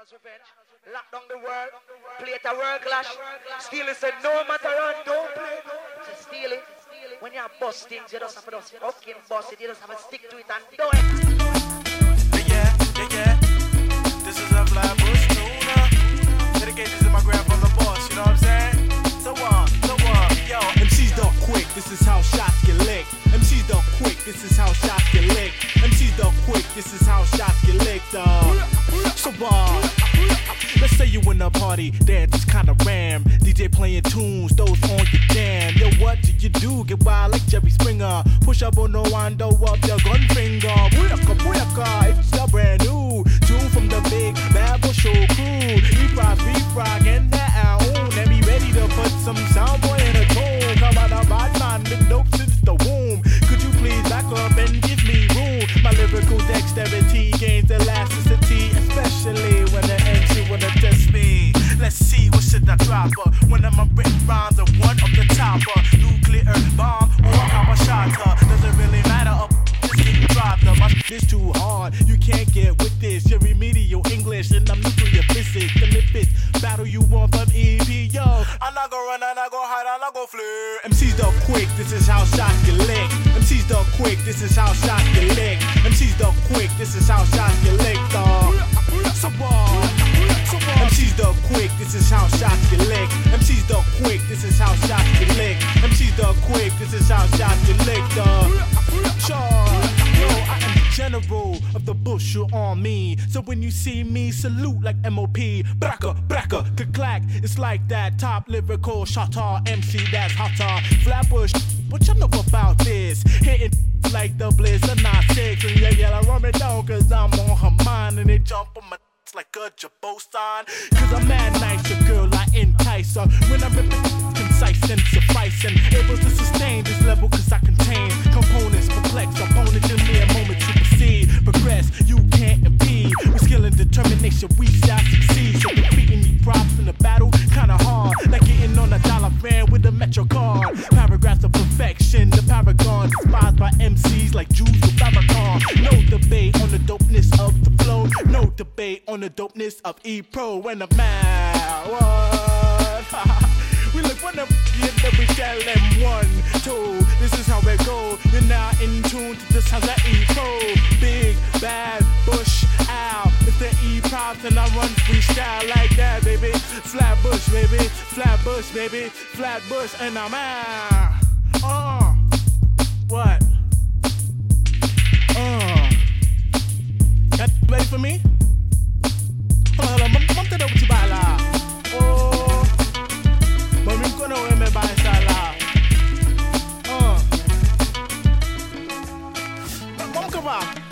Lock down the world. Play it a world clash. Steal it said no matter run, don't play. So steal it. When you bust things, you just have to just fucking bust it. You just have to stick to it and do it. Yeah, yeah, yeah. This is a Flatbush tuna. Dedicated to my grandfather boss, you know what I'm saying? So what? So what? Yo, MCs don't quick. This is how shots get licked. Uh, so? Let's say you in a party that's kinda ram. DJ playing tunes, those on your jam. Yo, what do you do? Get wild like Jerry Springer. Push up on the window up gun hard. You can't get with this. You're remedial English and I'm nuclear physics. The Memphis battle you want from EP. Yo, I'm not gonna run, I'm not gonna hide, I'm not gonna flare. MCs don't quick. This is how shots get licked. MCs don't quick. This is how shots get licked. MCs don't quick. This is how shots get licked. Dog. MCs don't quick, this is how shots get licked. MCs don't quick, this is how shots get licked. MCs don't quick, this is how shots get licked. Uh, general of the bush, you're on me. So when you see me, salute like MOP. Bracka, bracka, clack. It's like that top lyrical shotter MC that's hotter. Flatbush, what you know about this? Hitting like the blizzard, not six. And yeah, yeah, I run it down cause I'm on her mind and they jump on my like a Jabot sign. Cause I'm mad nice, your girl, I entice her. When I'm concise and sufficing. Able to determination, we shall succeed. So defeating me props in the battle, kinda hard. Like getting on a dollar fan with a Metro card. Paragraphs of perfection, the paragon. Despised by MCs like Jews with Farrakhan. No debate on the dopeness of the flow. No debate on the dopeness of E Pro and a man. We look for them, yeah, then we tell them one, two. This is how it go. You're now in tune to the sounds of E Pro. Big bad and I run freestyle like that, baby. Flatbush, baby. Flatbush, baby. Flatbush, and I'm out. Uh, what? Uh, that ready for me? Hold on, hold oh. uh. on. Oh. Uh.